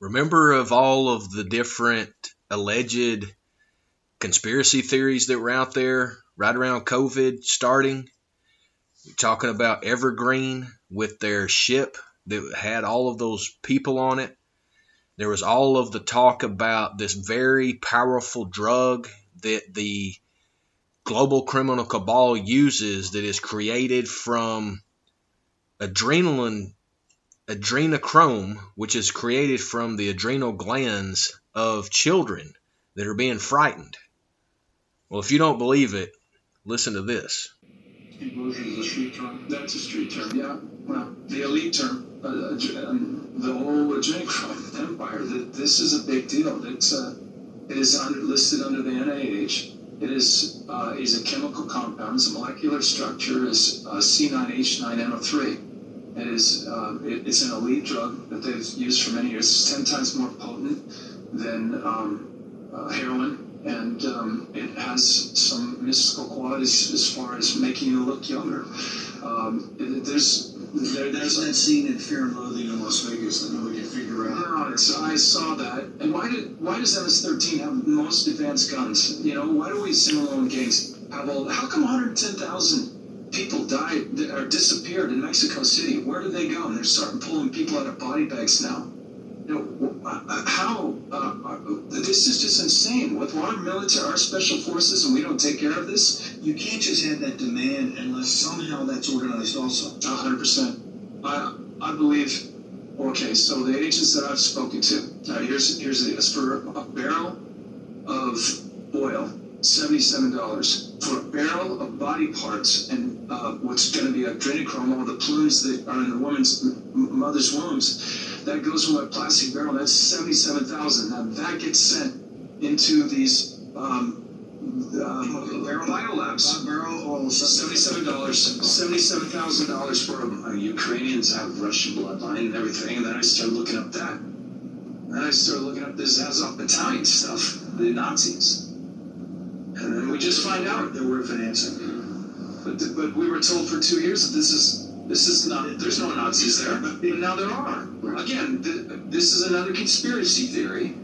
Remember of all of the different alleged conspiracy theories that were out there right around COVID starting? We're talking about Evergreen with their ship that had all of those people on it. There was all of the talk about this very powerful drug that the global criminal cabal uses that is created from adrenaline adrenochrome, which is created from the adrenal glands of children that are being frightened. Well, if you don't believe it, listen to this. Is a street term. That's a street term, yeah. Well, the elite term, uh, uh, the whole adrenochrome empire. That this is a big deal. It's uh, it is under, listed under the NIH. It is uh, is a chemical compound. Its molecular structure is uh, C9H9NO3. It is uh, it, it's an elite drug that they've used for many years. It's ten times more potent than um, uh, heroin, and um, it has some mystical qualities as far as making you look younger. Um, it, there's there, There's that scene in Fear and Loathing in Las Vegas that nobody can figure out. no, it's, I saw that. And why did why does MS-13 have the most advanced guns? You know, why do we Sinaloan gangs have all? How come 110,000 people died or disappeared in Mexico City? Where did they go? And they're starting pulling people out of body bags now. You know, uh, uh, how? Uh, uh, this is just insane. With our military, our special forces, and we don't take care of this. You can't just have that demand unless somehow that's organized also. Hundred percent. I I believe. Okay, so the agents that I've spoken to. Now here's here's deal. for a barrel of oil, seventy-seven dollars. For a barrel of body parts and uh, what's going to be adrenochrome, all the plumes that are in the woman's m- mother's wombs, that goes from a plastic barrel. That's seventy-seven thousand. Now that gets sent into these um, um, vital labs. Barrel oil, Seventy-seven dollars, seventy-seven thousand dollars for uh, Ukrainians have Russian bloodline and everything, and then I started looking up that. And I started looking up this Azov battalion stuff, the Nazis, and then we just find out that we're financing. but, but we were told for two years that this is this is not there's no Nazis there, but now there are. Again, th- this is another conspiracy theory.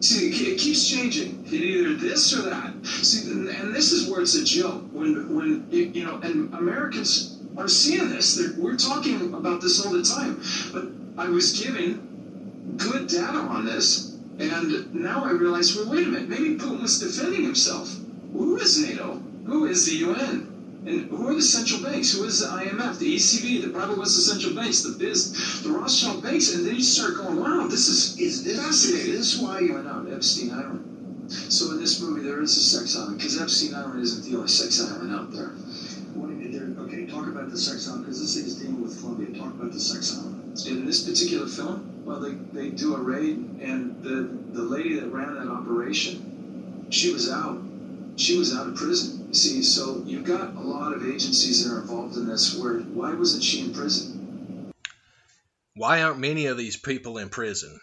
See, it it keeps changing. It's either this or that. See, and this is where it's a joke. When when you know, and Americans are seeing this. They're, we're talking about this all the time. But I was given good data on this, and now I realize, well, wait a minute. Maybe Putin was defending himself. Who is NATO? Who is the UN? And who are the central banks? Who is the IMF, the ECB, the private West central banks, the BIS, the Rothschild banks? And then you start going, wow, this is Is this, fascinating. is this why I you know, Epstein Island. So in this movie, there is a sex island, because Epstein Island isn't the only sex island out there. there- okay, talk about the sex island, because this thing is dealing with Colombia. Talk about the sex island. In this particular film, well, they, they do a raid, and the, the lady that ran that operation, she was out. She was out of prison. See, so you've got a lot of agencies that are involved in this. Where why wasn't she in prison? Why aren't many of these people in prison?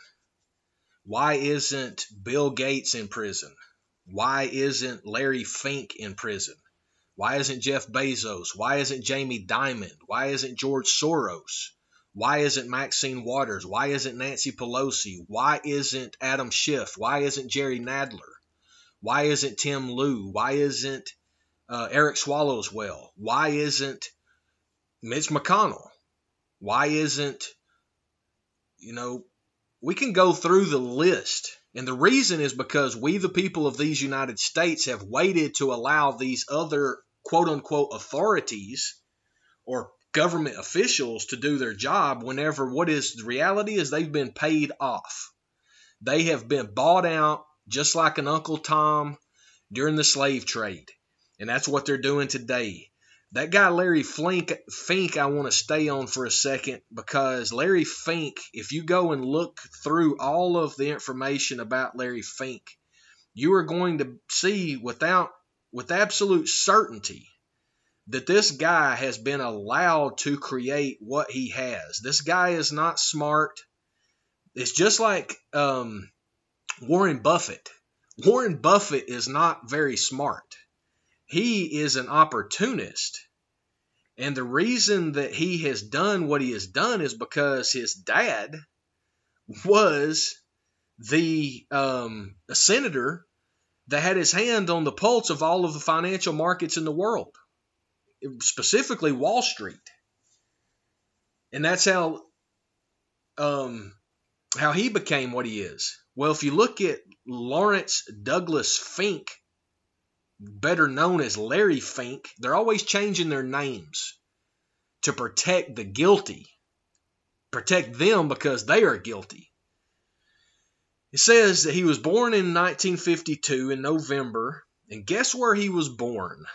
Why isn't Bill Gates in prison? Why isn't Larry Fink in prison? Why isn't Jeff Bezos? Why isn't Jamie Dimon? Why isn't George Soros? Why isn't Maxine Waters? Why isn't Nancy Pelosi? Why isn't Adam Schiff? Why isn't Jerry Nadler? Why isn't Ted Lieu? Why isn't uh, Eric Swallowswell? Why isn't Mitch McConnell? Why isn't, you know, we can go through the list. And the reason is because we, the people of these United States, have waited to allow these other quote unquote authorities or government officials to do their job whenever what is the reality is they've been paid off. They have been bought out just like an Uncle Tom during the slave trade. And that's what they're doing today. That guy Larry Flink, Fink, I want to stay on for a second because Larry Fink, if you go and look through all of the information about Larry Fink, you are going to see without with absolute certainty that this guy has been allowed to create what he has. This guy is not smart. It's just like um, Warren Buffett. Warren Buffett is not very smart. He is an opportunist. And the reason that he has done what he has done is because his dad was the um, a senator that had his hand on the pulse of all of the financial markets in the world, specifically Wall Street. And that's how um, how he became what he is. Well, if you look at Lawrence Douglas Fink, better known as Larry Fink, they're always changing their names to protect the guilty, protect them because they are guilty. It says that he was born in 1952 in November, and guess where he was born?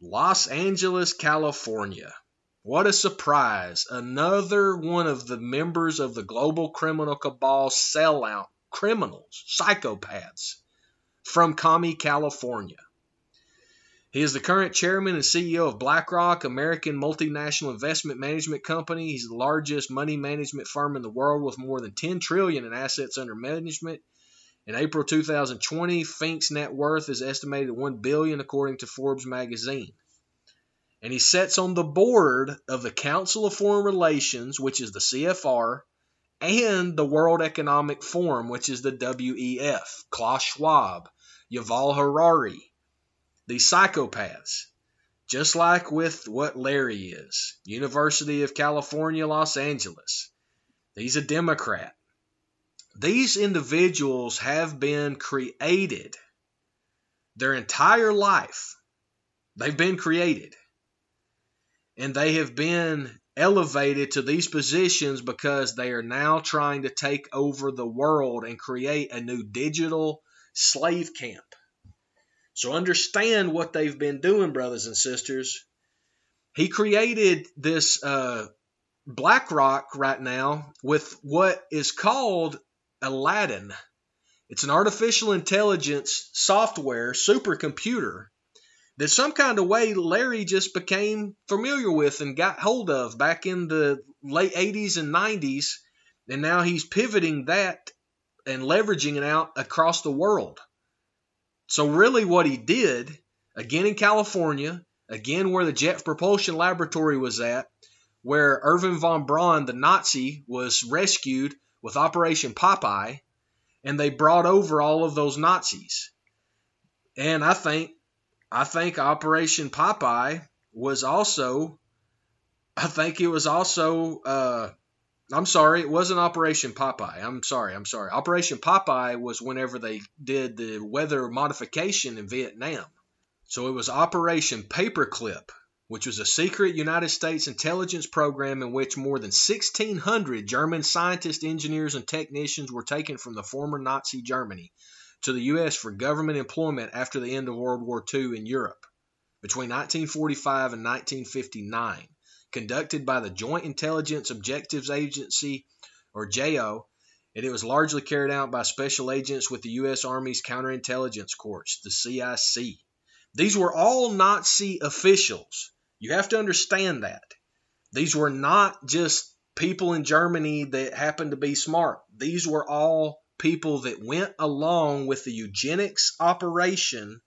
Los Angeles, California. What a surprise. Another one of the members of the global criminal cabal sellout criminals, psychopaths from Kami, California. He is the current chairman and CEO of BlackRock, American multinational investment management company. He's the largest money management firm in the world with more than 10 trillion in assets under management. In April 2020, Fink's net worth is estimated at 1 billion according to Forbes magazine. And he sits on the board of the Council of Foreign Relations, which is the CFR, and the World Economic Forum, which is the WEF, Klaus Schwab, Yuval Harari, these psychopaths. Just like with what Larry is, University of California, Los Angeles. He's a Democrat. These individuals have been created their entire life. They've been created. And they have been elevated to these positions because they are now trying to take over the world and create a new digital slave camp. So understand what they've been doing, brothers and sisters. He created this uh, BlackRock right now with what is called Aladdin. It's an artificial intelligence software supercomputer that some kind of way Larry just became familiar with and got hold of back in the late 80s and 90s. And now he's pivoting that and leveraging it out across the world. So, really, what he did, again in California, again where the Jet Propulsion Laboratory was at, where Erwin von Braun, the Nazi, was rescued with Operation Popeye, and they brought over all of those Nazis. And I think, I think Operation Popeye was also, I think it was also uh, I'm sorry, it wasn't Operation Popeye. I'm sorry, I'm sorry. Operation Popeye was whenever they did the weather modification in Vietnam. So it was Operation Paperclip, which was a secret United States intelligence program in which more than 1,600 German scientists, engineers, and technicians were taken from the former Nazi Germany to the U.S. for government employment after the end of World War II in Europe between 1945 and 1959 conducted by the Joint Intelligence Objectives Agency, or JO, and it was largely carried out by special agents with the U.S. Army's Counterintelligence Corps, the CIC. These were all Nazi officials. You have to understand that. These were not just people in Germany that happened to be smart. These were all people that went along with the eugenics operation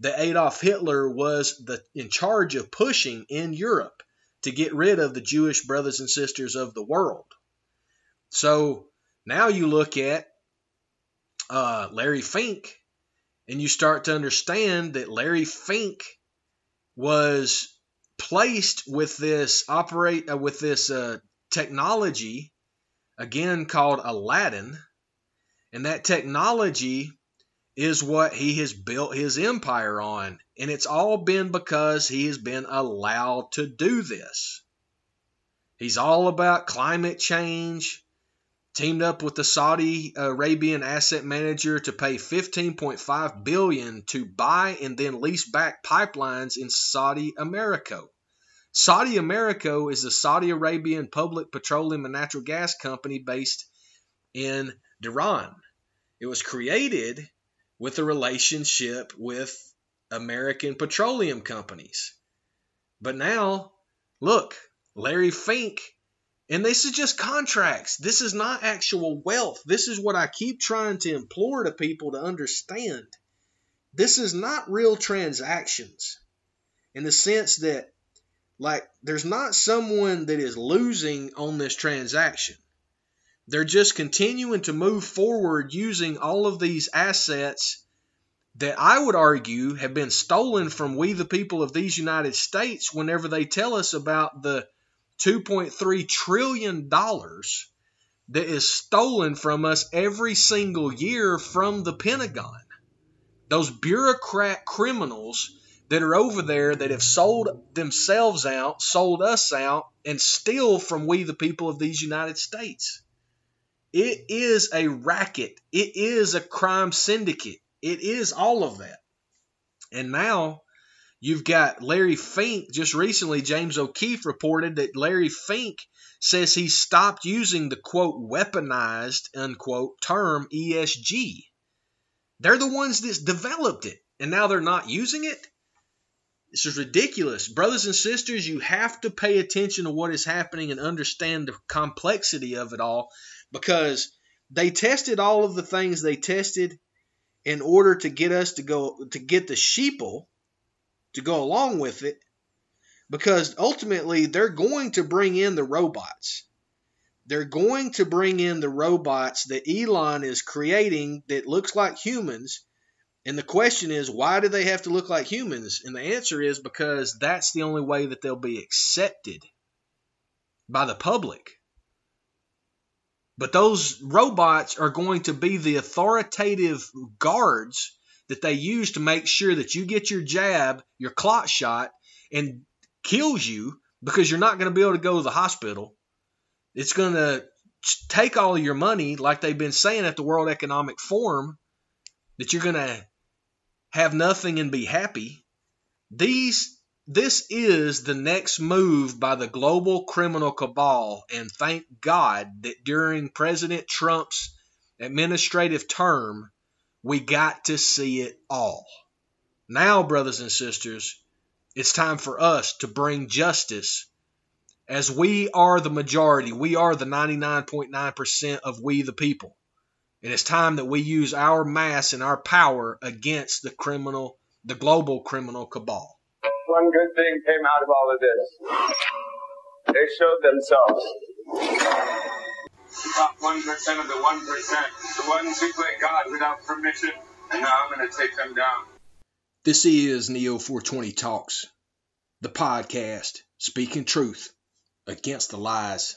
that Adolf Hitler was the, in charge of pushing in Europe to get rid of the Jewish brothers and sisters of the world. So now you look at uh, Larry Fink and you start to understand that Larry Fink was placed with this operate uh, with this uh, technology again called Aladdin and that technology is what he has built his empire on. And it's all been because he has been allowed to do this. He's all about climate change, teamed up with the Saudi Arabian asset manager to pay 15.5 billion to buy and then lease back pipelines in Saudi Aramco. Saudi Aramco is a Saudi Arabian public petroleum and natural gas company based in Dhahran. It was created with a relationship with American petroleum companies. But now, look, Larry Fink, and this is just contracts. This is not actual wealth. This is what I keep trying to implore to people to understand. This is not real transactions in the sense that, like, there's not someone that is losing on this transaction. They're just continuing to move forward using all of these assets that I would argue have been stolen from we, the people of these United States, whenever they tell us about the $2.3 trillion that is stolen from us every single year from the Pentagon. Those bureaucrat criminals that are over there that have sold themselves out, sold us out, and steal from we, the people of these United States. It is a racket. It is a crime syndicate. It is all of that. And now you've got Larry Fink. Just recently, James O'Keefe reported that Larry Fink says he stopped using the quote weaponized unquote term ESG. They're the ones that developed it, and now they're not using it. This is ridiculous. Brothers and sisters, you have to pay attention to what is happening and understand the complexity of it all because they tested all of the things they tested in order to get us to go to get the sheeple to go along with it because ultimately they're going to bring in the robots. They're going to bring in the robots that Elon is creating that looks like humans. And the question is, why do they have to look like humans? And the answer is because that's the only way that they'll be accepted by the public. But those robots are going to be the authoritative guards that they use to make sure that you get your jab, your clot shot, and kills you because you're not going to be able to go to the hospital. It's going to take all your money, like they've been saying at the World Economic Forum, that you're going to have nothing and be happy. These this is the next move by the global criminal cabal, and thank God that during President Trump's administrative term, we got to see it all. Now, brothers and sisters, it's time for us to bring justice as we are the majority. We are the 99.9% of we the people. And it's time that we use our mass and our power against the criminal, the global criminal cabal one good thing came out of all of this. They showed themselves. The top 1% of the 1%, the ones who play God without permission, and now I'm going to take them down. This is Neo 420 Talks, the podcast speaking truth against the lies.